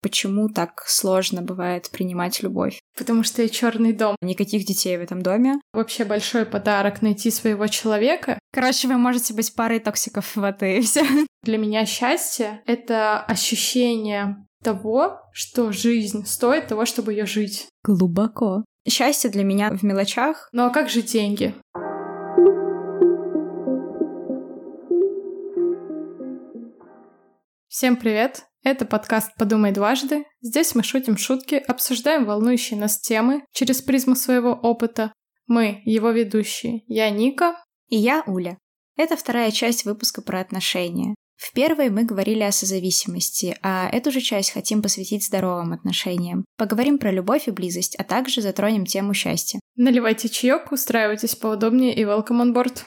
почему так сложно бывает принимать любовь. Потому что я черный дом. Никаких детей в этом доме. Вообще большой подарок найти своего человека. Короче, вы можете быть парой токсиков, вот и все. Для меня счастье — это ощущение того, что жизнь стоит того, чтобы ее жить. Глубоко. Счастье для меня в мелочах. Ну а как же деньги? Всем привет! Это подкаст «Подумай дважды». Здесь мы шутим шутки, обсуждаем волнующие нас темы через призму своего опыта. Мы, его ведущие, я Ника. И я Уля. Это вторая часть выпуска про отношения. В первой мы говорили о созависимости, а эту же часть хотим посвятить здоровым отношениям. Поговорим про любовь и близость, а также затронем тему счастья. Наливайте чаек, устраивайтесь поудобнее и welcome on board.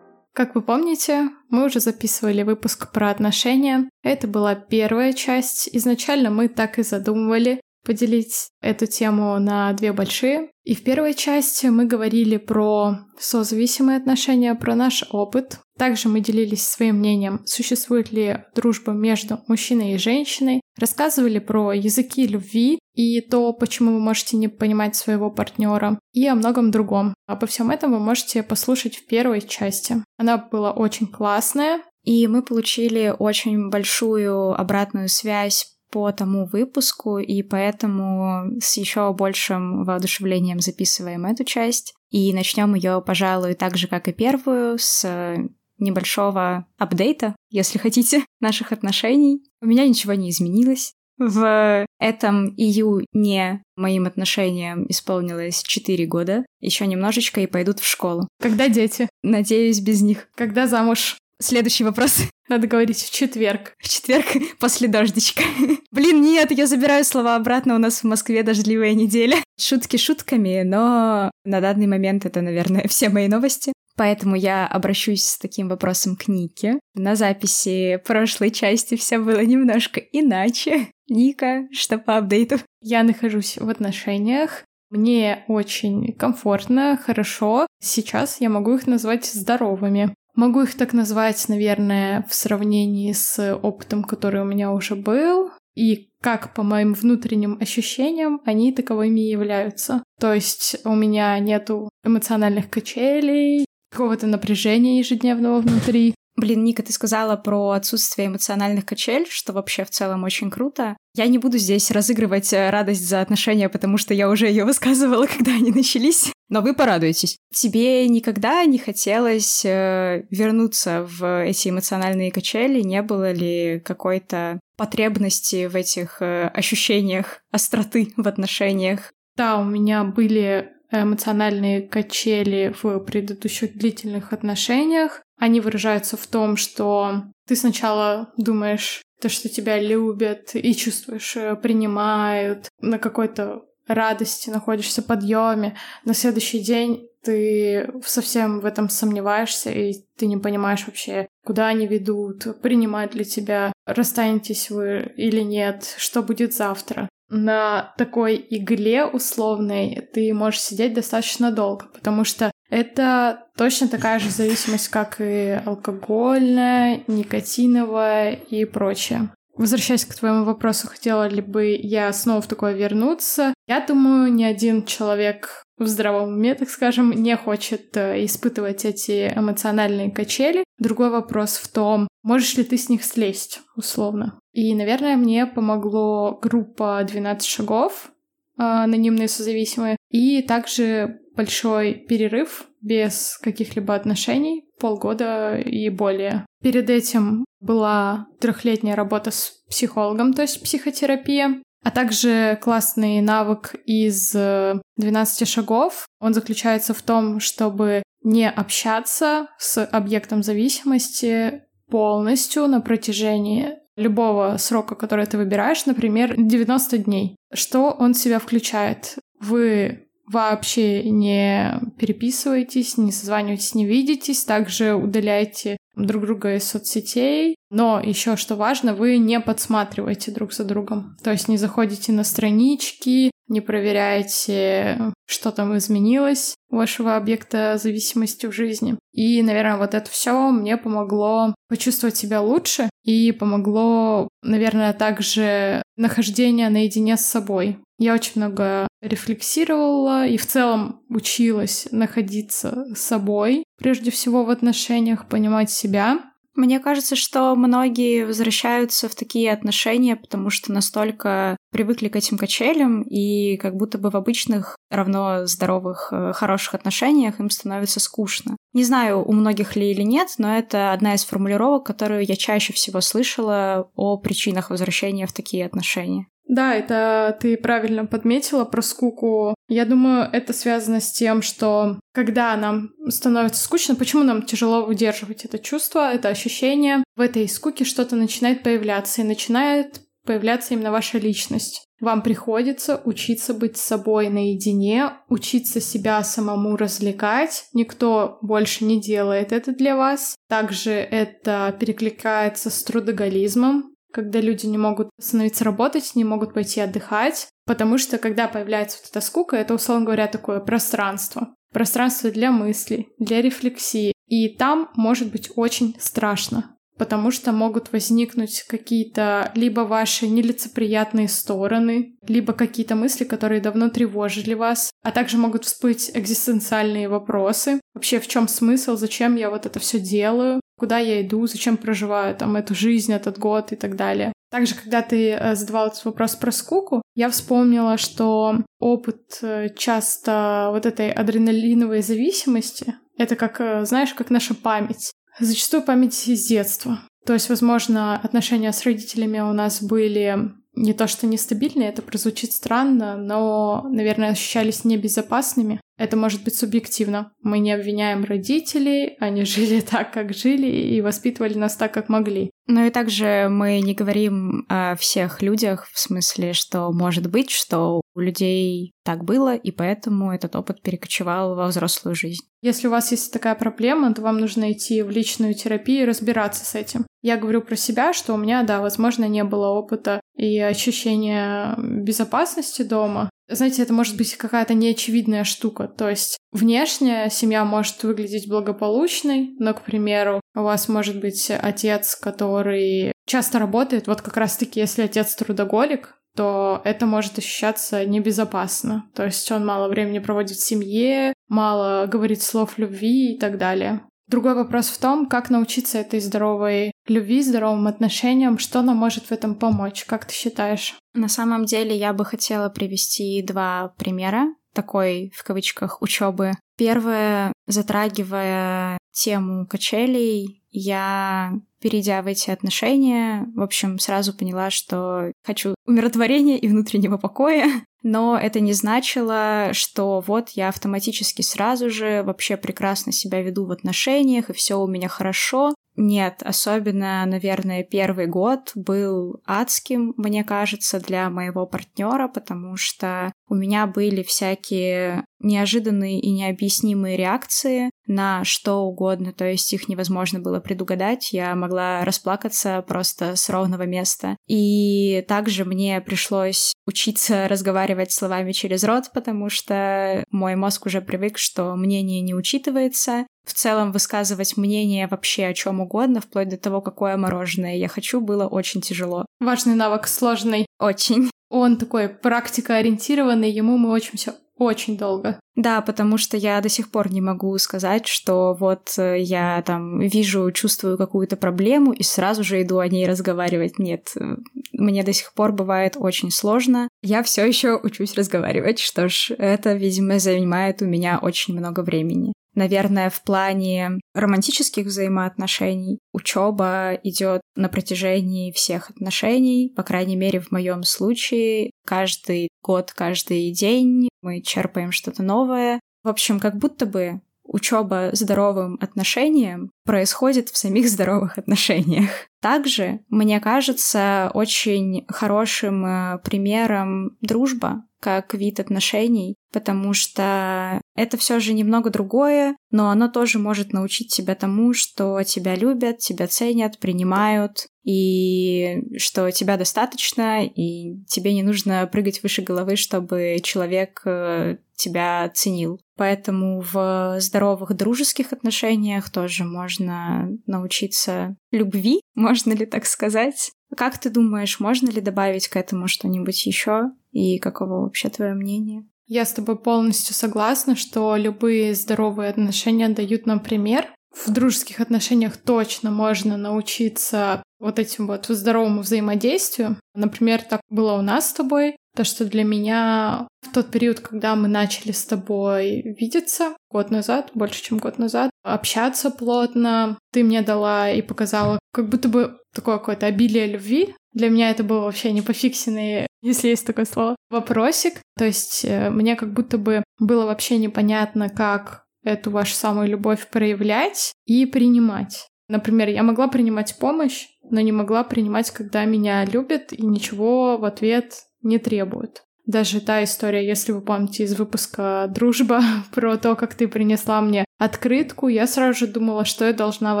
Как вы помните, мы уже записывали выпуск про отношения. Это была первая часть. Изначально мы так и задумывали поделить эту тему на две большие. И в первой части мы говорили про созависимые отношения, про наш опыт. Также мы делились своим мнением, существует ли дружба между мужчиной и женщиной. Рассказывали про языки любви и то, почему вы можете не понимать своего партнера, и о многом другом. Обо всем этом вы можете послушать в первой части. Она была очень классная. И мы получили очень большую обратную связь по тому выпуску, и поэтому с еще большим воодушевлением записываем эту часть. И начнем ее, пожалуй, так же, как и первую, с небольшого апдейта, если хотите, наших отношений. У меня ничего не изменилось. В этом июне моим отношениям исполнилось 4 года. Еще немножечко и пойдут в школу. Когда дети? Надеюсь, без них. Когда замуж? Следующий вопрос. Надо говорить в четверг. В четверг после дождичка. Блин, нет, я забираю слова обратно, у нас в Москве дождливая неделя. Шутки шутками, но на данный момент это, наверное, все мои новости. Поэтому я обращусь с таким вопросом к Нике. На записи прошлой части все было немножко иначе. Ника, что по апдейту? Я нахожусь в отношениях. Мне очень комфортно, хорошо. Сейчас я могу их назвать здоровыми. Могу их так назвать, наверное, в сравнении с опытом, который у меня уже был, и как по моим внутренним ощущениям они таковыми являются. То есть у меня нету эмоциональных качелей, какого-то напряжения ежедневного внутри. Блин, Ника, ты сказала про отсутствие эмоциональных качель, что вообще в целом очень круто. Я не буду здесь разыгрывать э, радость за отношения, потому что я уже ее высказывала, когда они начались. Но вы порадуетесь. Тебе никогда не хотелось э, вернуться в эти эмоциональные качели? Не было ли какой-то потребности в этих э, ощущениях остроты в отношениях? Да, у меня были эмоциональные качели в предыдущих длительных отношениях. Они выражаются в том, что ты сначала думаешь, то, что тебя любят и чувствуешь, э, принимают, на какой-то радости находишься, подъеме. На следующий день ты совсем в этом сомневаешься, и ты не понимаешь вообще, куда они ведут, принимают ли тебя, расстанетесь вы или нет, что будет завтра на такой игле условной ты можешь сидеть достаточно долго, потому что это точно такая же зависимость, как и алкогольная, никотиновая и прочее. Возвращаясь к твоему вопросу, хотела ли бы я снова в такое вернуться? Я думаю, ни один человек в здравом уме, так скажем, не хочет э, испытывать эти эмоциональные качели. Другой вопрос в том, можешь ли ты с них слезть, условно. И, наверное, мне помогло группа «12 шагов», э, анонимные созависимые, и также большой перерыв без каких-либо отношений, полгода и более. Перед этим была трехлетняя работа с психологом, то есть психотерапия, а также классный навык из 12 шагов. Он заключается в том, чтобы не общаться с объектом зависимости полностью на протяжении любого срока, который ты выбираешь, например, 90 дней. Что он в себя включает? Вы вообще не переписываетесь, не созваниваетесь, не видитесь, также удаляете друг друга из соцсетей. Но еще что важно, вы не подсматриваете друг за другом. То есть не заходите на странички, не проверяете, что там изменилось у вашего объекта зависимости в жизни. И, наверное, вот это все мне помогло почувствовать себя лучше и помогло, наверное, также нахождение наедине с собой. Я очень много рефлексировала и в целом училась находиться с собой, прежде всего в отношениях, понимать себя, мне кажется, что многие возвращаются в такие отношения, потому что настолько привыкли к этим качелям, и как будто бы в обычных, равно здоровых, э, хороших отношениях им становится скучно. Не знаю, у многих ли или нет, но это одна из формулировок, которую я чаще всего слышала о причинах возвращения в такие отношения. Да, это ты правильно подметила про скуку. Я думаю, это связано с тем, что когда нам становится скучно, почему нам тяжело удерживать это чувство, это ощущение, в этой скуке что-то начинает появляться, и начинает появляться именно ваша личность. Вам приходится учиться быть собой наедине, учиться себя самому развлекать. Никто больше не делает это для вас. Также это перекликается с трудоголизмом, когда люди не могут остановиться работать, не могут пойти отдыхать, потому что когда появляется вот эта скука, это, условно говоря, такое пространство. Пространство для мыслей, для рефлексии. И там может быть очень страшно, потому что могут возникнуть какие-то либо ваши нелицеприятные стороны, либо какие-то мысли, которые давно тревожили вас, а также могут всплыть экзистенциальные вопросы. Вообще, в чем смысл, зачем я вот это все делаю, куда я иду, зачем проживаю там эту жизнь, этот год и так далее. Также, когда ты э, задавал этот вопрос про скуку, я вспомнила, что опыт э, часто вот этой адреналиновой зависимости, это как, э, знаешь, как наша память. Зачастую память из детства. То есть, возможно, отношения с родителями у нас были не то что нестабильные, это прозвучит странно, но, наверное, ощущались небезопасными. Это может быть субъективно. Мы не обвиняем родителей, они жили так, как жили, и воспитывали нас так, как могли. Ну и также мы не говорим о всех людях, в смысле, что может быть, что у людей так было, и поэтому этот опыт перекочевал во взрослую жизнь. Если у вас есть такая проблема, то вам нужно идти в личную терапию и разбираться с этим. Я говорю про себя, что у меня, да, возможно, не было опыта и ощущения безопасности дома. Знаете, это может быть какая-то неочевидная штука. То есть внешне семья может выглядеть благополучной, но, к примеру, у вас может быть отец, который часто работает. Вот как раз-таки, если отец трудоголик, то это может ощущаться небезопасно. То есть он мало времени проводит в семье, мало говорит слов любви и так далее. Другой вопрос в том, как научиться этой здоровой любви, здоровым отношениям, что нам может в этом помочь, как ты считаешь? На самом деле я бы хотела привести два примера такой, в кавычках, учебы. Первое, затрагивая тему качелей, я, перейдя в эти отношения, в общем, сразу поняла, что хочу умиротворения и внутреннего покоя, но это не значило, что вот я автоматически сразу же вообще прекрасно себя веду в отношениях, и все у меня хорошо. Нет, особенно, наверное, первый год был адским, мне кажется, для моего партнера, потому что у меня были всякие неожиданные и необъяснимые реакции на что угодно, то есть их невозможно было предугадать, я могла расплакаться просто с ровного места. И также мне пришлось учиться разговаривать словами через рот, потому что мой мозг уже привык, что мнение не учитывается, в целом высказывать мнение вообще о чем угодно, вплоть до того, какое мороженое я хочу, было очень тяжело. Важный навык, сложный. Очень. Он такой практикоориентированный, ему мы учимся очень долго. Да, потому что я до сих пор не могу сказать, что вот э, я там вижу, чувствую какую-то проблему и сразу же иду о ней разговаривать. Нет, э, мне до сих пор бывает очень сложно. Я все еще учусь разговаривать. Что ж, это, видимо, занимает у меня очень много времени. Наверное, в плане романтических взаимоотношений учеба идет на протяжении всех отношений, по крайней мере, в моем случае. Каждый год, каждый день мы черпаем что-то новое. В общем, как будто бы учеба здоровым отношениям происходит в самих здоровых отношениях. Также, мне кажется, очень хорошим э, примером дружба как вид отношений, потому что это все же немного другое, но оно тоже может научить тебя тому, что тебя любят, тебя ценят, принимают, и что тебя достаточно, и тебе не нужно прыгать выше головы, чтобы человек э, тебя ценил. Поэтому в здоровых дружеских отношениях тоже можно научиться любви, можно ли так сказать. Как ты думаешь, можно ли добавить к этому что-нибудь еще? И каково вообще твое мнение? Я с тобой полностью согласна, что любые здоровые отношения дают нам пример. В дружеских отношениях точно можно научиться вот этим вот здоровому взаимодействию. Например, так было у нас с тобой. То, что для меня в тот период, когда мы начали с тобой видеться, год назад, больше, чем год назад, общаться плотно, ты мне дала и показала как будто бы такое какое-то обилие любви. Для меня это был вообще не пофиксенный, если есть такое слово, вопросик. То есть э, мне как будто бы было вообще непонятно, как эту вашу самую любовь проявлять и принимать. Например, я могла принимать помощь, но не могла принимать, когда меня любят и ничего в ответ не требуют. Даже та история, если вы помните из выпуска «Дружба», про то, как ты принесла мне открытку, я сразу же думала, что я должна в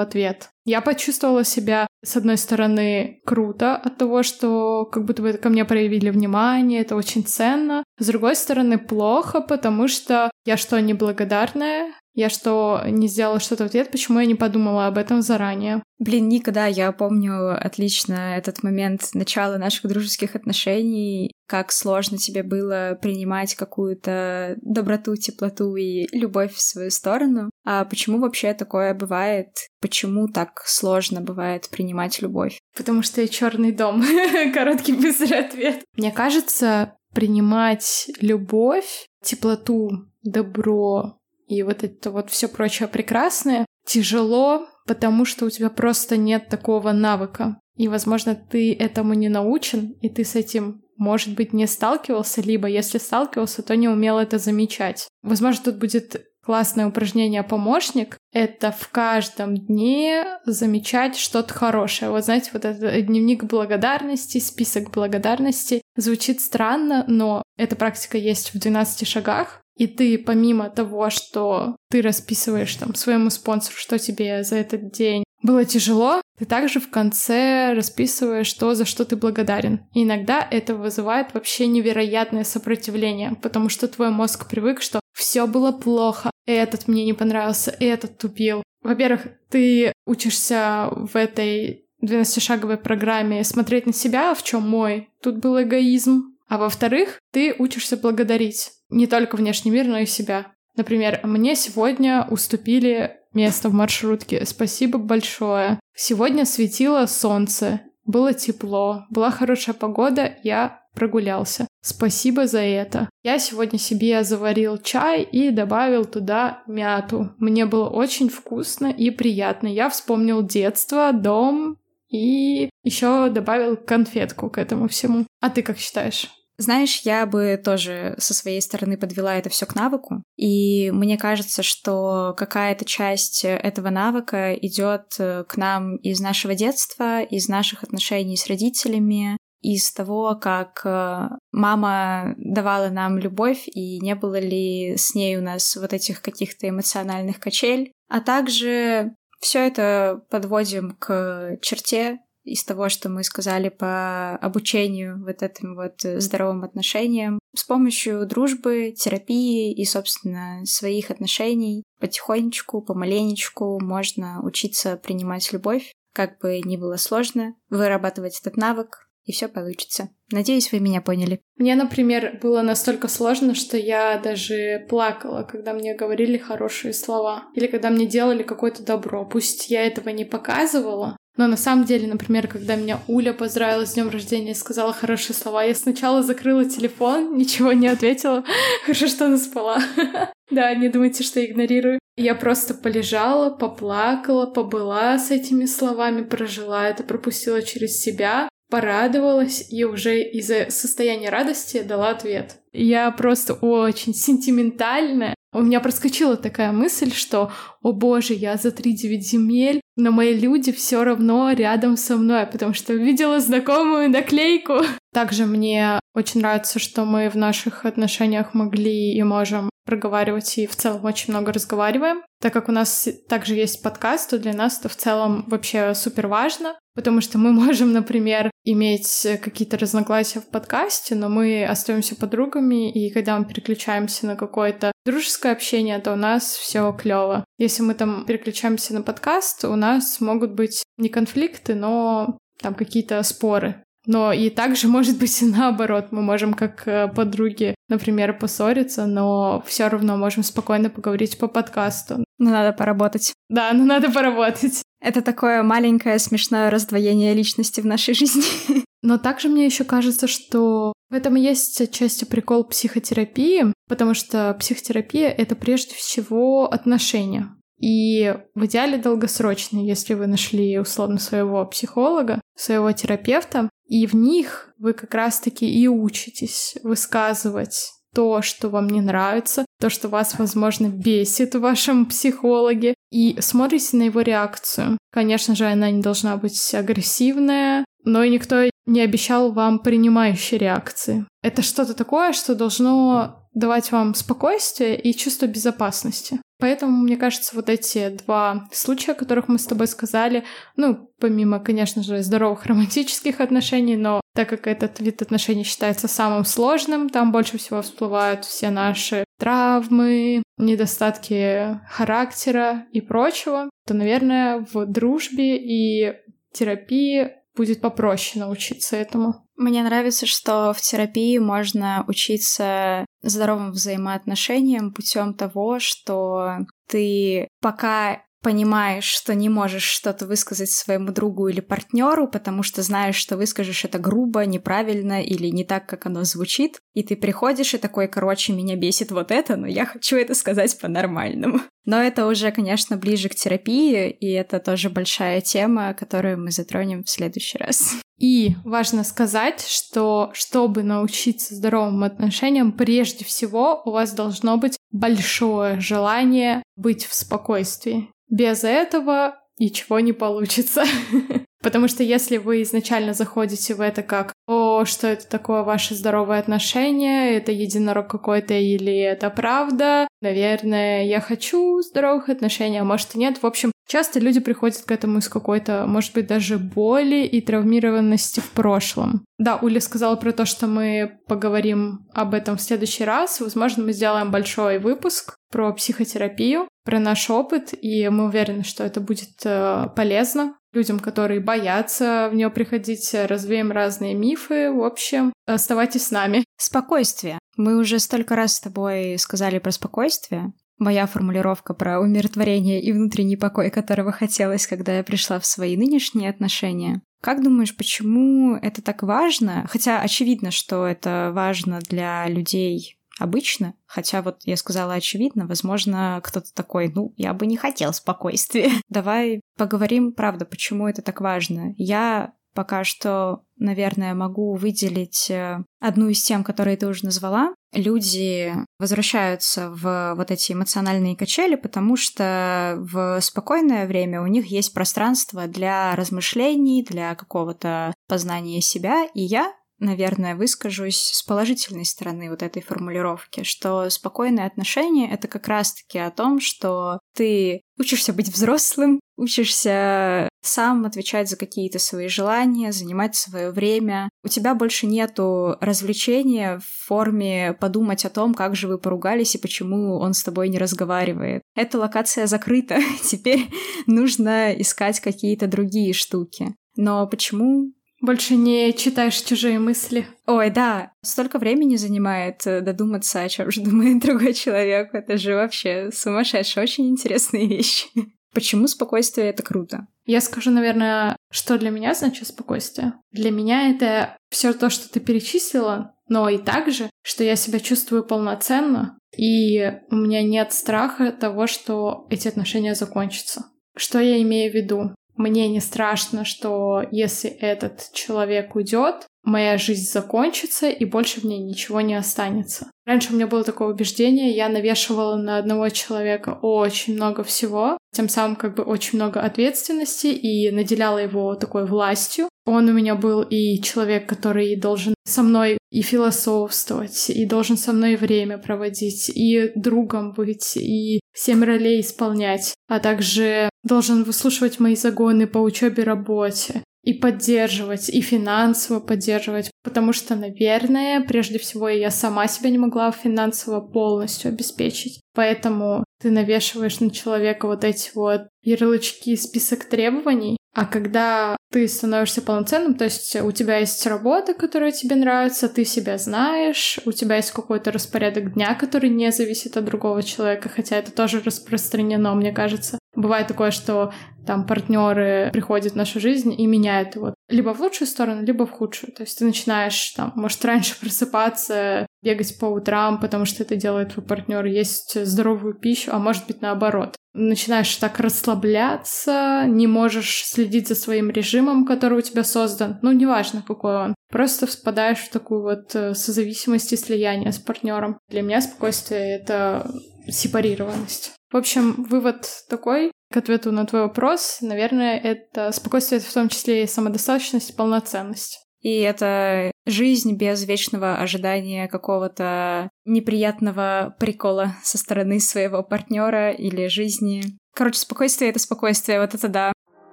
ответ. Я почувствовала себя, с одной стороны, круто от того, что как будто бы ко мне проявили внимание, это очень ценно. С другой стороны, плохо, потому что я что, неблагодарная? Я что, не сделала что-то в ответ? Почему я не подумала об этом заранее? Блин, никогда я помню отлично этот момент начала наших дружеских отношений, как сложно тебе было принимать какую-то доброту, теплоту и любовь в свою сторону. А почему вообще такое бывает? Почему так сложно бывает принимать любовь? Потому что я черный дом. Короткий быстрый ответ. Мне кажется, принимать любовь, теплоту, добро, и вот это вот все прочее прекрасное тяжело, потому что у тебя просто нет такого навыка. И, возможно, ты этому не научен, и ты с этим, может быть, не сталкивался, либо если сталкивался, то не умел это замечать. Возможно, тут будет классное упражнение «Помощник» — это в каждом дне замечать что-то хорошее. Вот знаете, вот этот дневник благодарности, список благодарности. Звучит странно, но эта практика есть в 12 шагах. И ты помимо того, что ты расписываешь там своему спонсору, что тебе за этот день было тяжело, ты также в конце расписываешь то, за что ты благодарен. И иногда это вызывает вообще невероятное сопротивление, потому что твой мозг привык, что все было плохо, этот мне не понравился, этот тупил. Во-первых, ты учишься в этой 12-шаговой программе смотреть на себя, в чем мой. Тут был эгоизм. А во-вторых, ты учишься благодарить не только внешний мир, но и себя. Например, мне сегодня уступили место в маршрутке. Спасибо большое. Сегодня светило солнце, было тепло, была хорошая погода, я прогулялся. Спасибо за это. Я сегодня себе заварил чай и добавил туда мяту. Мне было очень вкусно и приятно. Я вспомнил детство, дом и еще добавил конфетку к этому всему. А ты как считаешь? Знаешь, я бы тоже со своей стороны подвела это все к навыку. И мне кажется, что какая-то часть этого навыка идет э, к нам из нашего детства, из наших отношений с родителями, из того, как э, мама давала нам любовь, и не было ли с ней у нас вот этих каких-то эмоциональных качель. А также все это подводим к черте из того, что мы сказали по обучению вот этим вот здоровым отношениям, с помощью дружбы, терапии и, собственно, своих отношений потихонечку, помаленечку можно учиться принимать любовь, как бы ни было сложно, вырабатывать этот навык, и все получится. Надеюсь, вы меня поняли. Мне, например, было настолько сложно, что я даже плакала, когда мне говорили хорошие слова. Или когда мне делали какое-то добро. Пусть я этого не показывала, но на самом деле, например, когда меня Уля поздравила с днем рождения сказала хорошие слова, я сначала закрыла телефон, ничего не ответила. Хорошо, что она спала. Да, не думайте, что я игнорирую. Я просто полежала, поплакала, побыла с этими словами, прожила это, пропустила через себя, порадовалась и уже из-за состояния радости дала ответ. Я просто очень сентиментальная. У меня проскочила такая мысль, что о боже, я за 3-9 земель, но мои люди все равно рядом со мной, потому что видела знакомую наклейку. Также мне очень нравится, что мы в наших отношениях могли и можем проговаривать и в целом очень много разговариваем. Так как у нас также есть подкаст, то для нас это в целом вообще супер важно, потому что мы можем, например, иметь какие-то разногласия в подкасте, но мы остаемся подругами, и когда мы переключаемся на какое-то дружеское общение, то у нас все клево. Если мы там переключаемся на подкаст, у нас могут быть не конфликты, но там какие-то споры. Но и также может быть и наоборот. Мы можем как э, подруги, например, поссориться, но все равно можем спокойно поговорить по подкасту. Ну, надо поработать. Да, ну надо поработать. Это такое маленькое смешное раздвоение личности в нашей жизни. Но также мне еще кажется, что в этом есть отчасти прикол психотерапии, потому что психотерапия — это прежде всего отношения. И в идеале долгосрочные, если вы нашли условно своего психолога, своего терапевта, и в них вы как раз-таки и учитесь высказывать то, что вам не нравится, то, что вас, возможно, бесит в вашем психологе, и смотрите на его реакцию. Конечно же, она не должна быть агрессивная, но и никто не обещал вам принимающей реакции. Это что-то такое, что должно давать вам спокойствие и чувство безопасности. Поэтому, мне кажется, вот эти два случая, о которых мы с тобой сказали, ну, помимо, конечно же, здоровых романтических отношений, но так как этот вид отношений считается самым сложным, там больше всего всплывают все наши травмы, недостатки характера и прочего, то, наверное, в дружбе и терапии будет попроще научиться этому. Мне нравится, что в терапии можно учиться здоровым взаимоотношениям путем того, что ты пока понимаешь, что не можешь что-то высказать своему другу или партнеру, потому что знаешь, что выскажешь это грубо, неправильно или не так, как оно звучит, и ты приходишь и такой, короче, меня бесит вот это, но я хочу это сказать по-нормальному. Но это уже, конечно, ближе к терапии, и это тоже большая тема, которую мы затронем в следующий раз. И важно сказать, что чтобы научиться здоровым отношениям, прежде всего у вас должно быть большое желание быть в спокойствии. Без этого ничего не получится. Потому что если вы изначально заходите в это как «О, что это такое ваше здоровое отношение? Это единорог какой-то или это правда?» Наверное, я хочу здоровых отношений, а может и нет. В общем, часто люди приходят к этому из какой-то, может быть, даже боли и травмированности в прошлом. Да, Уля сказала про то, что мы поговорим об этом в следующий раз. Возможно, мы сделаем большой выпуск про психотерапию, про наш опыт, и мы уверены, что это будет э, полезно людям, которые боятся в нее приходить, развеем разные мифы. В общем, оставайтесь с нами. Спокойствие. Мы уже столько раз с тобой сказали про спокойствие. Моя формулировка про умиротворение и внутренний покой, которого хотелось, когда я пришла в свои нынешние отношения. Как думаешь, почему это так важно? Хотя очевидно, что это важно для людей обычно, хотя вот я сказала очевидно, возможно, кто-то такой, ну, я бы не хотел спокойствия. Давай поговорим, правда, почему это так важно. Я пока что, наверное, могу выделить э, одну из тем, которые ты уже назвала. Люди возвращаются в вот эти эмоциональные качели, потому что в спокойное время у них есть пространство для размышлений, для какого-то познания себя, и я наверное, выскажусь с положительной стороны вот этой формулировки, что спокойные отношения — это как раз-таки о том, что ты учишься быть взрослым, учишься сам отвечать за какие-то свои желания, занимать свое время. У тебя больше нету развлечения в форме подумать о том, как же вы поругались и почему он с тобой не разговаривает. Эта локация закрыта, теперь нужно искать какие-то другие штуки. Но почему больше не читаешь чужие мысли. Ой, да, столько времени занимает э, додуматься, о чем же думает другой человек. Это же вообще сумасшедшая, очень интересные вещи. Почему спокойствие — это круто? Я скажу, наверное, что для меня значит спокойствие. Для меня это все то, что ты перечислила, но и также, что я себя чувствую полноценно, и у меня нет страха того, что эти отношения закончатся. Что я имею в виду? Мне не страшно, что если этот человек уйдет, моя жизнь закончится и больше в ней ничего не останется. Раньше у меня было такое убеждение, я навешивала на одного человека очень много всего, тем самым как бы очень много ответственности и наделяла его такой властью. Он у меня был и человек, который должен со мной и философствовать, и должен со мной время проводить, и другом быть, и семь ролей исполнять, а также должен выслушивать мои загоны по учебе, работе и поддерживать, и финансово поддерживать, потому что, наверное, прежде всего я сама себя не могла финансово полностью обеспечить. Поэтому ты навешиваешь на человека вот эти вот ярлычки, список требований, а когда ты становишься полноценным, то есть у тебя есть работа, которая тебе нравится, ты себя знаешь, у тебя есть какой-то распорядок дня, который не зависит от другого человека, хотя это тоже распространено, мне кажется. Бывает такое, что там партнеры приходят в нашу жизнь и меняют его либо в лучшую сторону, либо в худшую. То есть ты начинаешь там, может, раньше просыпаться, бегать по утрам, потому что это делает твой партнер, есть здоровую пищу, а может быть наоборот. Начинаешь так расслабляться, не можешь следить за своим режимом, который у тебя создан, ну, неважно, какой он. Просто впадаешь в такую вот э, созависимость и слияние с партнером. Для меня спокойствие — это сепарированность. В общем, вывод такой к ответу на твой вопрос, наверное, это спокойствие, в том числе и самодостаточность, и полноценность. И это жизнь без вечного ожидания какого-то неприятного прикола со стороны своего партнера или жизни. Короче, спокойствие — это спокойствие, вот это да.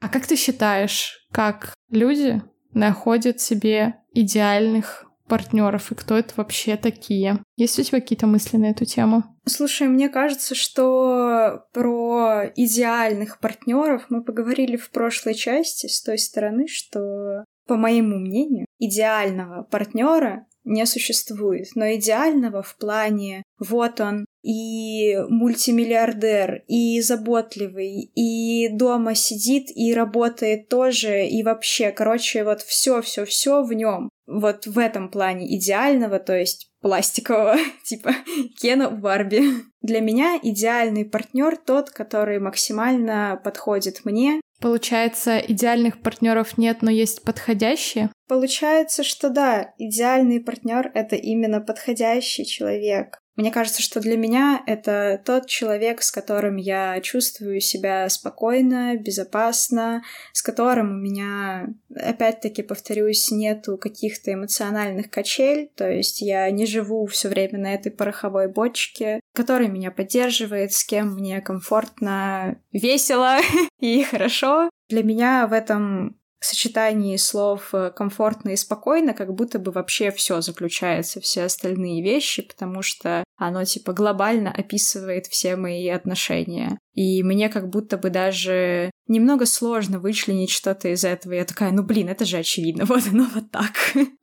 А как ты считаешь, как люди находят себе идеальных партнеров и кто это вообще такие. Есть у тебя какие-то мысли на эту тему? Слушай, мне кажется, что про идеальных партнеров мы поговорили в прошлой части с той стороны, что, по моему мнению, идеального партнера не существует, но идеального в плане вот он и мультимиллиардер, и заботливый, и дома сидит и работает тоже, и вообще, короче, вот все-все-все в нем. Вот в этом плане идеального, то есть пластикового, типа Кена у Барби. Для меня идеальный партнер тот, который максимально подходит мне. Получается, идеальных партнеров нет, но есть подходящие? Получается, что да, идеальный партнер это именно подходящий человек. Мне кажется, что для меня это тот человек, с которым я чувствую себя спокойно, безопасно, с которым у меня, опять-таки, повторюсь, нету каких-то эмоциональных качель, то есть я не живу все время на этой пороховой бочке, который меня поддерживает, с кем мне комфортно, весело и хорошо. Для меня в этом сочетании слов э, комфортно и спокойно, как будто бы вообще все заключается, все остальные вещи, потому что оно типа глобально описывает все мои отношения. И мне как будто бы даже немного сложно вычленить что-то из этого. Я такая, ну блин, это же очевидно, вот оно вот так.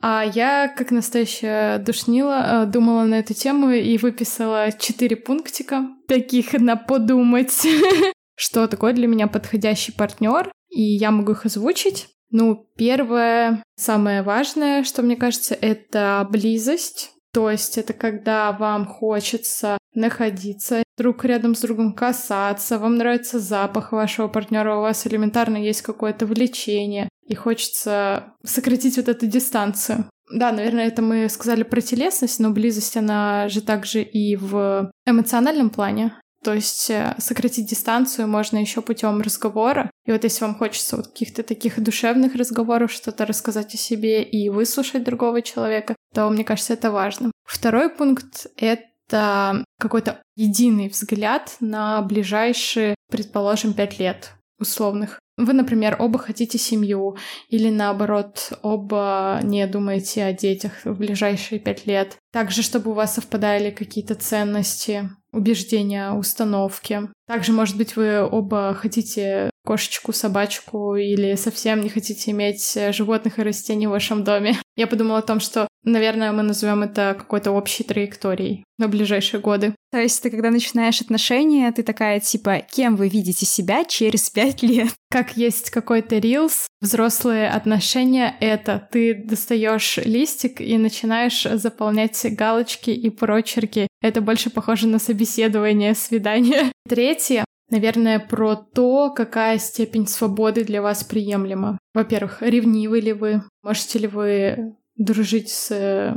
А я, как настоящая душнила, э, думала на эту тему и выписала четыре пунктика, таких на подумать. Что такое для меня подходящий партнер? И я могу их озвучить. Ну, первое, самое важное, что мне кажется, это близость. То есть это когда вам хочется находиться друг рядом с другом, касаться, вам нравится запах вашего партнера, у вас элементарно есть какое-то влечение, и хочется сократить вот эту дистанцию. Да, наверное, это мы сказали про телесность, но близость, она же также и в эмоциональном плане. То есть э, сократить дистанцию можно еще путем разговора. И вот если вам хочется вот каких-то таких душевных разговоров, что-то рассказать о себе и выслушать другого человека, то мне кажется, это важно. Второй пункт — это какой-то единый взгляд на ближайшие, предположим, пять лет условных. Вы, например, оба хотите семью, или наоборот, оба не думаете о детях в ближайшие пять лет. Также, чтобы у вас совпадали какие-то ценности, убеждения, установки. Также, может быть, вы оба хотите кошечку, собачку или совсем не хотите иметь животных и растений в вашем доме. Я подумала о том, что, наверное, мы назовем это какой-то общей траекторией на ближайшие годы. То есть ты, когда начинаешь отношения, ты такая, типа, кем вы видите себя через пять лет? Как есть какой-то рилс, взрослые отношения — это ты достаешь листик и начинаешь заполнять галочки и прочерки. Это больше похоже на собеседование, свидание. Третье наверное, про то, какая степень свободы для вас приемлема. Во-первых, ревнивы ли вы? Можете ли вы дружить с э,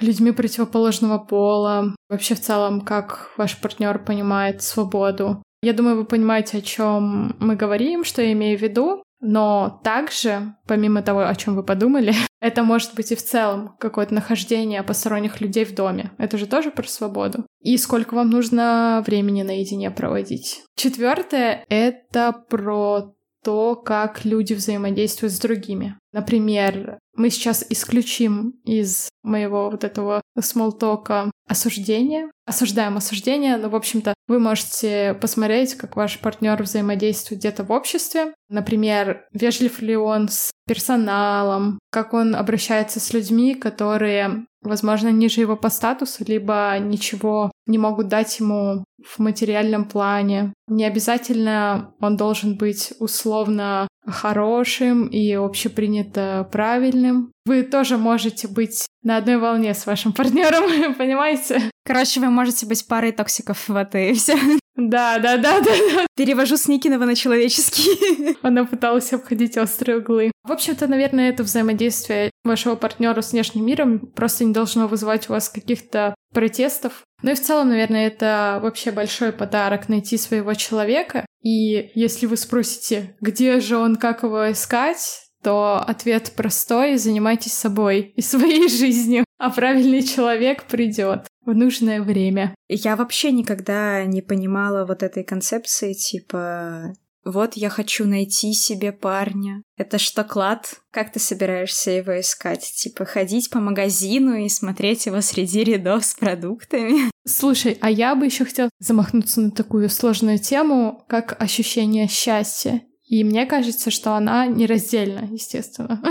людьми противоположного пола? Вообще в целом, как ваш партнер понимает свободу? Я думаю, вы понимаете, о чем мы говорим, что я имею в виду. Но также, помимо того, о чем вы подумали, это может быть и в целом какое-то нахождение посторонних людей в доме. Это же тоже про свободу. И сколько вам нужно времени наедине проводить. Четвертое — это про то, как люди взаимодействуют с другими. Например, мы сейчас исключим из моего вот этого смолтока осуждение. Осуждаем осуждение, но, в общем-то, вы можете посмотреть, как ваш партнер взаимодействует где-то в обществе. Например, вежлив ли он с персоналом, как он обращается с людьми, которые, возможно, ниже его по статусу, либо ничего не могут дать ему в материальном плане. Не обязательно он должен быть условно хорошим и общепринято правильным. Вы тоже можете быть на одной волне с вашим партнером, понимаете? Короче, вы можете быть парой токсиков в этой все. Да, да, да, да, да. Перевожу с Никинова на человеческий. Она пыталась обходить острые углы. В общем-то, наверное, это взаимодействие вашего партнера с внешним миром просто не должно вызывать у вас каких-то протестов. Ну и в целом, наверное, это вообще большой подарок найти своего человека. И если вы спросите, где же он, как его искать, то ответ простой — занимайтесь собой и своей жизнью, а правильный человек придет в нужное время. Я вообще никогда не понимала вот этой концепции, типа вот я хочу найти себе парня. Это что, клад? Как ты собираешься его искать? Типа ходить по магазину и смотреть его среди рядов с продуктами? Слушай, а я бы еще хотела замахнуться на такую сложную тему, как ощущение счастья. И мне кажется, что она нераздельно, естественно,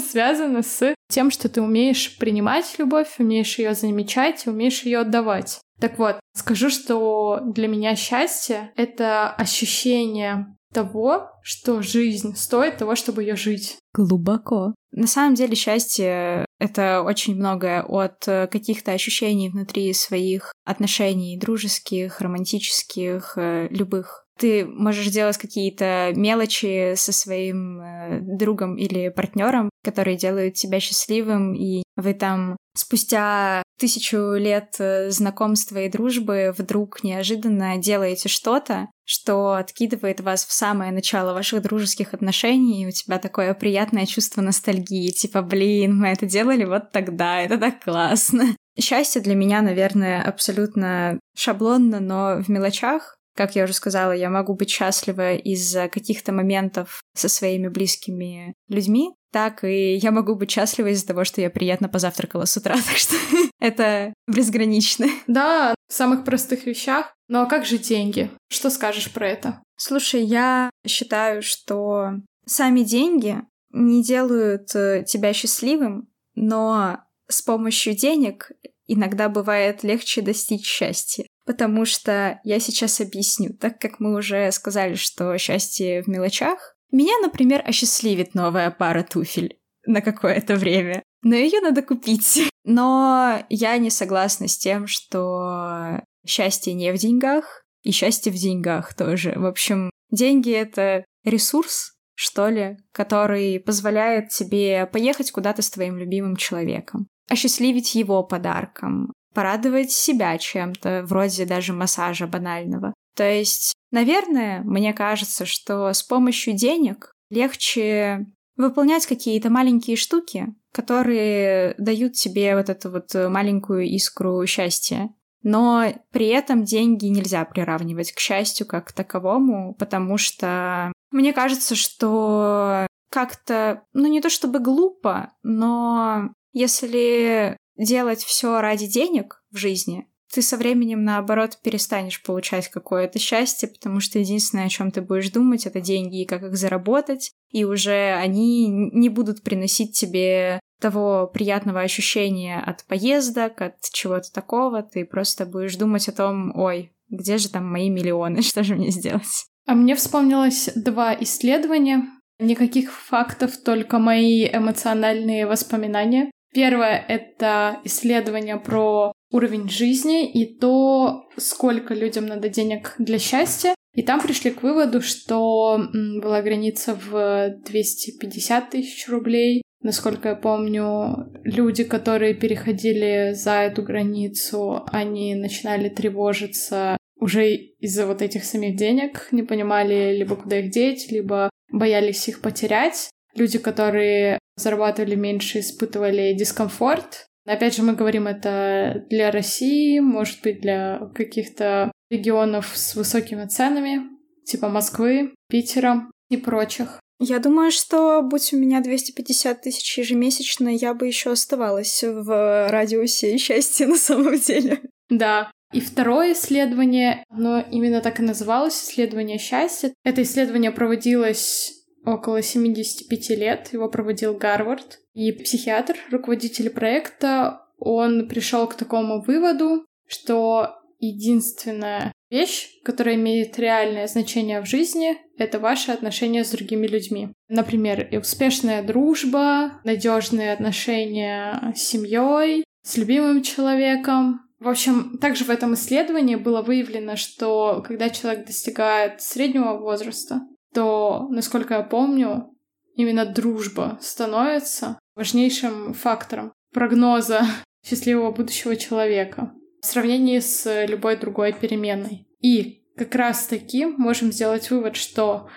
связана с тем, что ты умеешь принимать любовь, умеешь ее замечать умеешь ее отдавать. Так вот, скажу, что для меня счастье — это ощущение того, что жизнь стоит того, чтобы ее жить. Глубоко. На самом деле счастье — это очень многое от э, каких-то ощущений внутри своих отношений, дружеских, романтических, э, любых ты можешь делать какие-то мелочи со своим э, другом или партнером, которые делают тебя счастливым, и вы там спустя тысячу лет э, знакомства и дружбы вдруг неожиданно делаете что-то, что откидывает вас в самое начало ваших дружеских отношений, и у тебя такое приятное чувство ностальгии, типа, блин, мы это делали вот тогда, это так классно. Счастье для меня, наверное, абсолютно шаблонно, но в мелочах, как я уже сказала, я могу быть счастлива из-за каких-то моментов со своими близкими людьми, так и я могу быть счастлива из-за того, что я приятно позавтракала с утра, так что это безгранично. Да, в самых простых вещах. Ну а как же деньги? Что скажешь про это? Слушай, я считаю, что сами деньги не делают э, тебя счастливым, но с помощью денег иногда бывает легче достичь счастья потому что я сейчас объясню. Так как мы уже сказали, что счастье в мелочах, меня, например, осчастливит новая пара туфель на какое-то время. Но ее надо купить. Но я не согласна с тем, что счастье не в деньгах, и счастье в деньгах тоже. В общем, деньги — это ресурс, что ли, который позволяет тебе поехать куда-то с твоим любимым человеком, осчастливить его подарком, порадовать себя чем-то, вроде даже массажа банального. То есть, наверное, мне кажется, что с помощью денег легче выполнять какие-то маленькие штуки, которые дают тебе вот эту вот маленькую искру счастья. Но при этом деньги нельзя приравнивать к счастью как к таковому, потому что мне кажется, что как-то, ну не то чтобы глупо, но если делать все ради денег в жизни, ты со временем, наоборот, перестанешь получать какое-то счастье, потому что единственное, о чем ты будешь думать, это деньги и как их заработать, и уже они не будут приносить тебе того приятного ощущения от поездок, от чего-то такого, ты просто будешь думать о том, ой, где же там мои миллионы, что же мне сделать? А мне вспомнилось два исследования. Никаких фактов, только мои эмоциональные воспоминания. Первое — это исследование про уровень жизни и то, сколько людям надо денег для счастья. И там пришли к выводу, что была граница в 250 тысяч рублей. Насколько я помню, люди, которые переходили за эту границу, они начинали тревожиться уже из-за вот этих самих денег, не понимали либо куда их деть, либо боялись их потерять. Люди, которые зарабатывали меньше, испытывали дискомфорт. Опять же, мы говорим это для России, может быть, для каких-то регионов с высокими ценами, типа Москвы, Питера и прочих. Я думаю, что будь у меня 250 тысяч ежемесячно, я бы еще оставалась в радиусе счастья на самом деле. Да. И второе исследование, оно именно так и называлось, исследование счастья. Это исследование проводилось около 75 лет, его проводил Гарвард. И психиатр, руководитель проекта, он пришел к такому выводу, что единственная вещь, которая имеет реальное значение в жизни, это ваши отношения с другими людьми. Например, успешная дружба, надежные отношения с семьей, с любимым человеком. В общем, также в этом исследовании было выявлено, что когда человек достигает среднего возраста, то, насколько я помню, именно дружба становится важнейшим фактором прогноза счастливого будущего человека в сравнении с любой другой переменной. И как раз-таки можем сделать вывод, что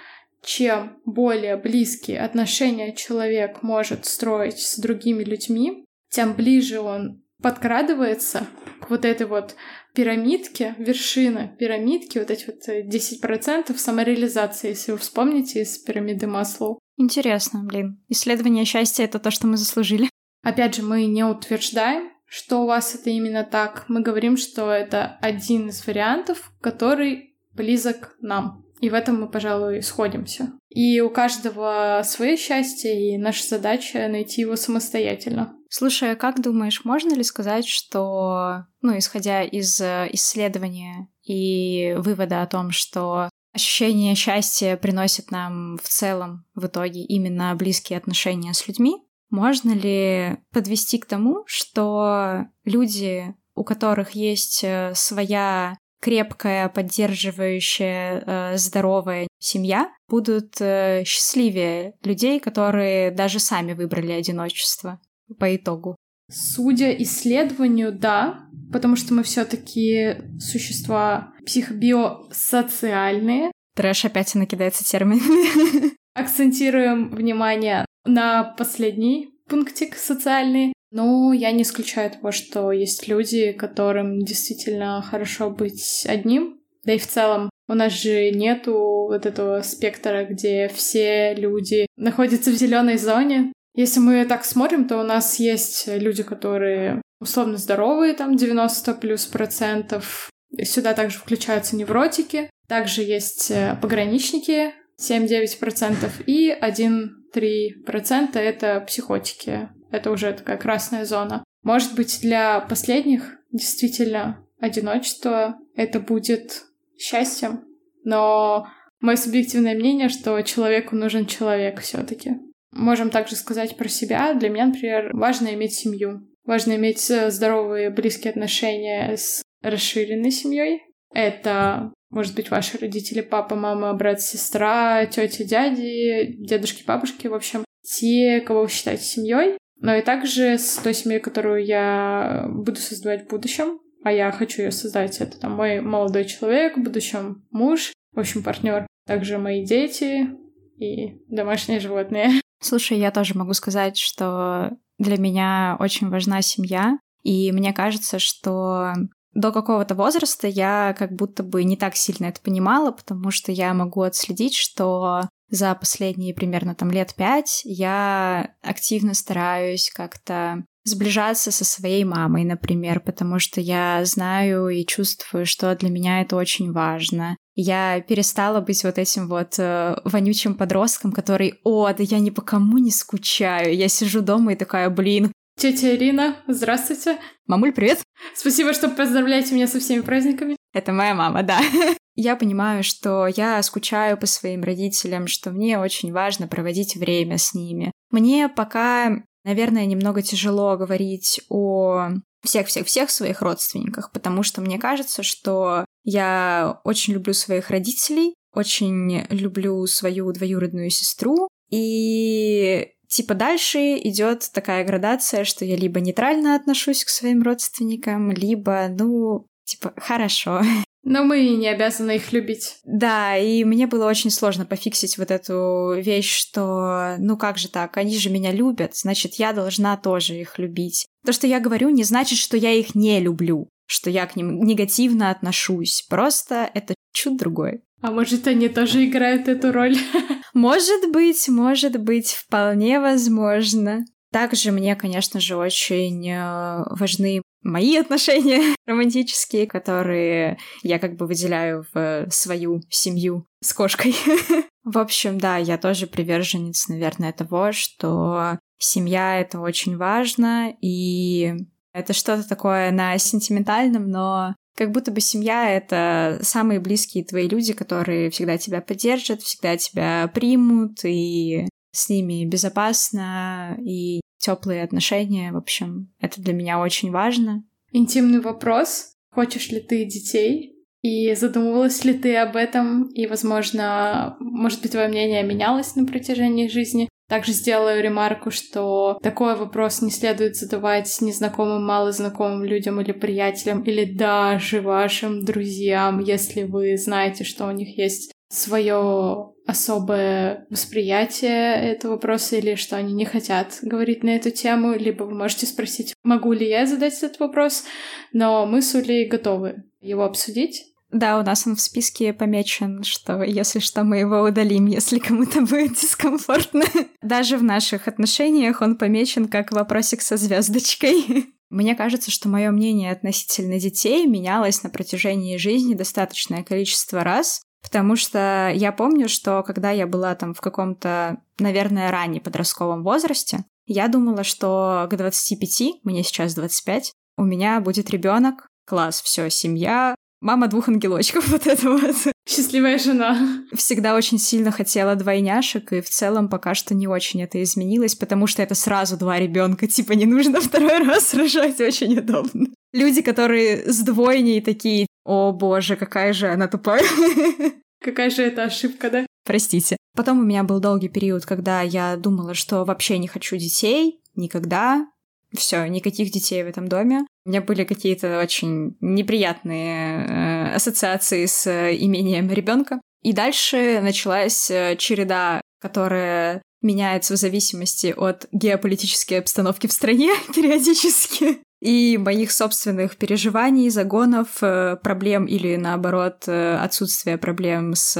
чем более близкие отношения человек может строить с другими людьми, тем ближе он подкрадывается к вот этой вот пирамидке, вершина пирамидки, вот эти вот 10% э, самореализации, если вы вспомните из пирамиды Маслоу. Интересно, блин. Исследование счастья — это то, что мы заслужили. Опять же, мы не утверждаем, что у вас это именно так. Мы говорим, что это один из вариантов, который близок нам. И в этом мы, пожалуй, сходимся. И у каждого свое счастье, и наша задача найти его самостоятельно. Слушай, а как думаешь, можно ли сказать, что, ну, исходя из э, исследования и вывода о том, что ощущение счастья приносит нам в целом в итоге именно близкие отношения с людьми, можно ли подвести к тому, что люди, у которых есть э, своя крепкая, поддерживающая, э, здоровая семья, будут э, счастливее людей, которые даже сами выбрали одиночество по итогу? Судя исследованию, да, потому что мы все-таки существа психобиосоциальные. Трэш опять накидается терминами. Акцентируем внимание на последний пунктик социальный. Но я не исключаю того, что есть люди, которым действительно хорошо быть одним. Да и в целом у нас же нету вот этого спектра, где все люди находятся в зеленой зоне. Если мы так смотрим, то у нас есть люди, которые условно здоровые, там 90 плюс процентов. Сюда также включаются невротики. Также есть э, пограничники, 7-9%, и 1-3% это психотики. Это уже такая красная зона. Может быть, для последних действительно одиночество это будет счастьем, но мое субъективное мнение, что человеку нужен человек все-таки. Можем также сказать про себя. Для меня, например, важно иметь семью. Важно иметь э, здоровые, близкие отношения с расширенной семьей. Это может быть, ваши родители, папа, мама, брат, сестра, тетя, дяди, дедушки, бабушки, в общем, те, кого вы считаете семьей, но и также с той семьей, которую я буду создавать в будущем, а я хочу ее создать. Это там мой молодой человек, в будущем муж, в общем, партнер. Также мои дети и домашние животные. Слушай, я тоже могу сказать, что для меня очень важна семья, и мне кажется, что до какого-то возраста я как будто бы не так сильно это понимала, потому что я могу отследить, что за последние примерно там лет пять я активно стараюсь как-то сближаться со своей мамой, например, потому что я знаю и чувствую, что для меня это очень важно. Я перестала быть вот этим вот э, вонючим подростком, который, о, да я ни по кому не скучаю. Я сижу дома и такая, блин, Тетя Ирина, здравствуйте. Мамуль, привет. Спасибо, что поздравляете меня со всеми праздниками. Это моя мама, да. Я понимаю, что я скучаю по своим родителям, что мне очень важно проводить время с ними. Мне пока, наверное, немного тяжело говорить о всех-всех-всех своих родственниках, потому что мне кажется, что Я очень люблю своих родителей, очень люблю свою двоюродную сестру, и типа дальше идет такая градация, что я либо нейтрально отношусь к своим родственникам, либо, ну, типа, хорошо. Но мы не обязаны их любить. Да, и мне было очень сложно пофиксить вот эту вещь, что ну как же так, они же меня любят, значит, я должна тоже их любить. То, что я говорю, не значит, что я их не люблю, что я к ним негативно отношусь. Просто это чуть другое. А может, они тоже играют эту роль? Может быть, может быть, вполне возможно. Также мне, конечно же, очень э, важны мои отношения романтические, которые я как бы выделяю в свою семью с кошкой. В общем, да, я тоже приверженец, наверное, того, что семья — это очень важно, и это что-то такое на сентиментальном, но как будто бы семья — это самые близкие твои люди, которые всегда тебя поддержат, всегда тебя примут, и с ними безопасно, и теплые отношения. В общем, это для меня очень важно. Интимный вопрос. Хочешь ли ты детей? И задумывалась ли ты об этом? И, возможно, может быть, твое мнение менялось на протяжении жизни? Также сделаю ремарку, что такой вопрос не следует задавать незнакомым, малознакомым людям или приятелям, или даже вашим друзьям, если вы знаете, что у них есть свое особое восприятие этого вопроса или что они не хотят говорить на эту тему, либо вы можете спросить, могу ли я задать этот вопрос, но мы с Улей готовы его обсудить. Да, у нас он в списке помечен, что если что, мы его удалим, если кому-то будет дискомфортно. Даже в наших отношениях он помечен как вопросик со звездочкой. Мне кажется, что мое мнение относительно детей менялось на протяжении жизни достаточное количество раз. Потому что я помню, что когда я была там в каком-то, наверное, раннем подростковом возрасте, я думала, что к 25, мне сейчас 25, у меня будет ребенок, класс, все, семья, мама двух ангелочков, вот это вот. Счастливая жена. Всегда очень сильно хотела двойняшек, и в целом пока что не очень это изменилось, потому что это сразу два ребенка, типа не нужно второй раз рожать, очень удобно. Люди, которые с двойней такие, о боже, какая же она тупая. Какая же это ошибка, да? Простите. Потом у меня был долгий период, когда я думала, что вообще не хочу детей, никогда. Все, никаких детей в этом доме. У меня были какие-то очень неприятные э, ассоциации с э, имением ребенка. И дальше началась э, череда, которая меняется в зависимости от геополитической обстановки в стране периодически и моих собственных переживаний, загонов, э, проблем или, наоборот, отсутствия проблем с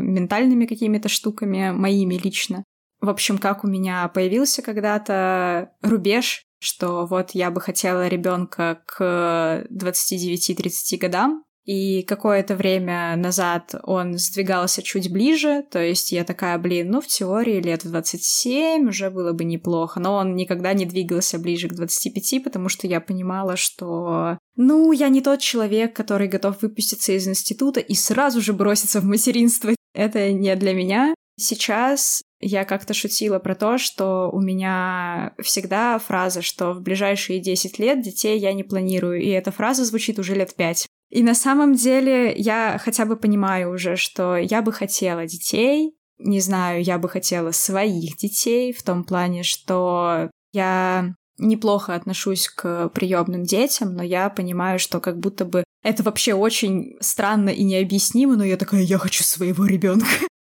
ментальными какими-то штуками, моими лично. В общем, как у меня появился когда-то рубеж, что вот я бы хотела ребенка к 29-30 годам, и какое-то время назад он сдвигался чуть ближе, то есть я такая, блин, ну в теории лет в 27 уже было бы неплохо, но он никогда не двигался ближе к 25, потому что я понимала, что ну, я не тот человек, который готов выпуститься из института и сразу же броситься в материнство. Это не для меня. Сейчас я как-то шутила про то, что у меня всегда фраза, что в ближайшие 10 лет детей я не планирую, и эта фраза звучит уже лет 5. И на самом деле я хотя бы понимаю уже, что я бы хотела детей, не знаю, я бы хотела своих детей в том плане, что я неплохо отношусь к приемным детям, но я понимаю, что как будто бы это вообще очень странно и необъяснимо, но я такая, я хочу своего ребенка.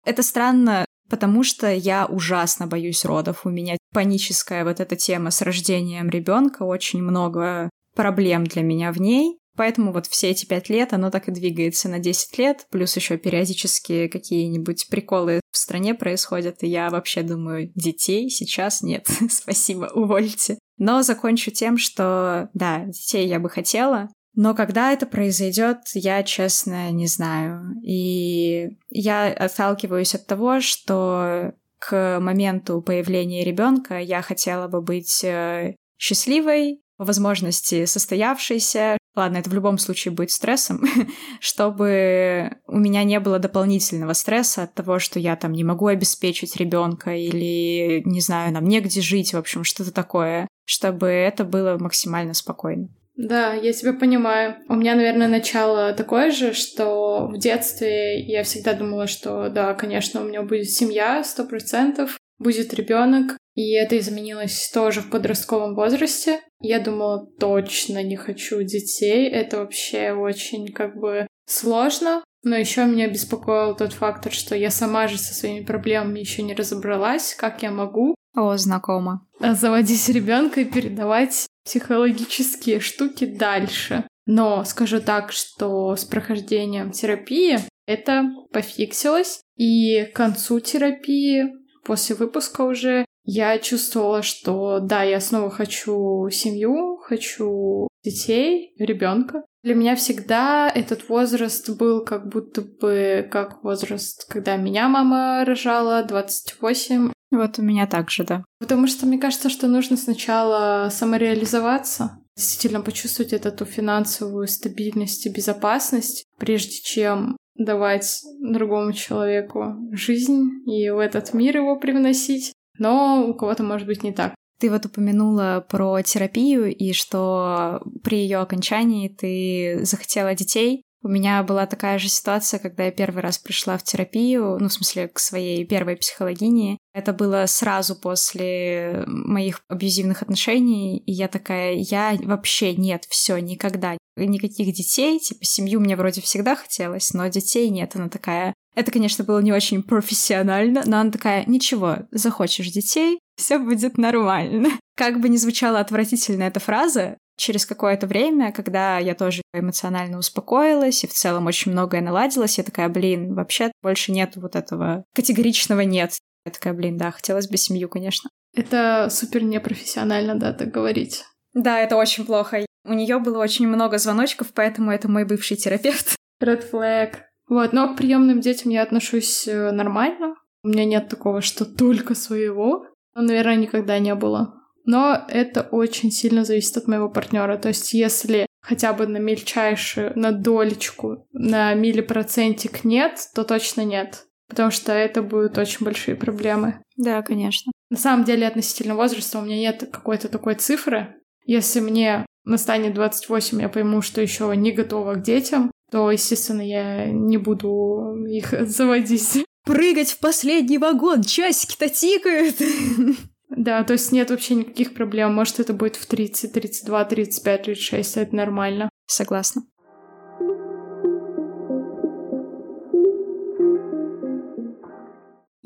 Это странно, потому что я ужасно боюсь родов. У меня паническая вот эта тема с рождением ребенка, очень много проблем для меня в ней. Поэтому вот все эти пять лет оно так и двигается на 10 лет, плюс еще периодически какие-нибудь приколы в стране происходят, и я вообще думаю, детей сейчас нет, спасибо, увольте. Но закончу тем, что да, детей я бы хотела, но когда это произойдет, я, честно, не знаю. И я отталкиваюсь от того, что к моменту появления ребенка я хотела бы быть э, счастливой, по возможности состоявшейся, ладно, это в любом случае будет стрессом, чтобы у меня не было дополнительного стресса от того, что я там не могу обеспечить ребенка или, не знаю, нам негде жить, в общем, что-то такое, чтобы это было максимально спокойно. Да, я тебя понимаю. У меня, наверное, начало такое же, что в детстве я всегда думала, что да, конечно, у меня будет семья, сто процентов, будет ребенок, и это изменилось тоже в подростковом возрасте. Я думала, точно не хочу детей. Это вообще очень как бы сложно. Но еще меня беспокоил тот фактор, что я сама же со своими проблемами еще не разобралась, как я могу. О, знакомо. Заводить ребенка и передавать психологические штуки дальше. Но скажу так, что с прохождением терапии это пофиксилось, и к концу терапии, после выпуска уже, я чувствовала, что да, я снова хочу семью, хочу детей, ребенка. Для меня всегда этот возраст был как будто бы как возраст, когда меня мама рожала, 28. Вот у меня также, да. Потому что мне кажется, что нужно сначала самореализоваться, действительно почувствовать эту финансовую стабильность и безопасность, прежде чем давать другому человеку жизнь и в этот мир его привносить но у кого-то может быть не так. Ты вот упомянула про терапию и что при ее окончании ты захотела детей. У меня была такая же ситуация, когда я первый раз пришла в терапию, ну, в смысле, к своей первой психологине. Это было сразу после моих абьюзивных отношений, и я такая, я вообще нет, все, никогда, никаких детей, типа семью мне вроде всегда хотелось, но детей нет. Она такая, это, конечно, было не очень профессионально, но она такая, ничего, захочешь детей, все будет нормально. Как бы ни звучала отвратительно эта фраза, через какое-то время, когда я тоже эмоционально успокоилась и в целом очень многое наладилось, я такая, блин, вообще больше нет вот этого категоричного нет. Я такая, блин, да, хотелось бы семью, конечно. Это супер непрофессионально, да, так говорить. Да, это очень плохо. У нее было очень много звоночков, поэтому это мой бывший терапевт. Red flag. Вот, но к приемным детям я отношусь э, нормально. У меня нет такого, что только своего. Ну, наверное, никогда не было. Но это очень сильно зависит от моего партнера. То есть, если хотя бы на мельчайшую, на долечку, на миллипроцентик нет, то точно нет. Потому что это будут очень большие проблемы. Да, конечно. На самом деле, относительно возраста у меня нет какой-то такой цифры. Если мне настанет 28, я пойму, что еще не готова к детям, то, естественно, я не буду их заводить. Прыгать в последний вагон, часики-то тикают. Да, то есть нет вообще никаких проблем. Может, это будет в 30, 32, 35, 36, это нормально. Согласна.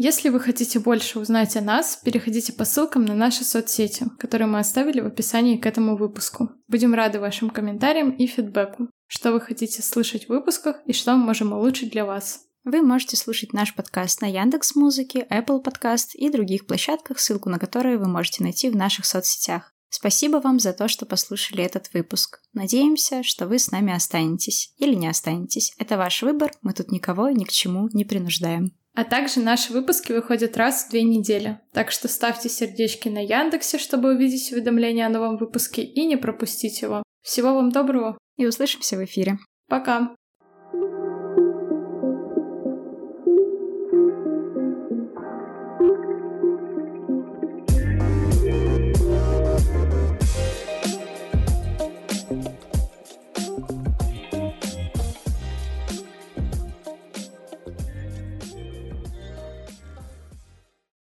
Если вы хотите больше узнать о нас, переходите по ссылкам на наши соцсети, которые мы оставили в описании к этому выпуску. Будем рады вашим комментариям и фидбэку. Что вы хотите слышать в выпусках и что мы можем улучшить для вас. Вы можете слушать наш подкаст на Яндекс Музыке, Apple Podcast и других площадках, ссылку на которые вы можете найти в наших соцсетях. Спасибо вам за то, что послушали этот выпуск. Надеемся, что вы с нами останетесь или не останетесь. Это ваш выбор, мы тут никого ни к чему не принуждаем. А также наши выпуски выходят раз в две недели. Так что ставьте сердечки на Яндексе, чтобы увидеть уведомления о новом выпуске и не пропустить его. Всего вам доброго. И услышимся в эфире. Пока. thank you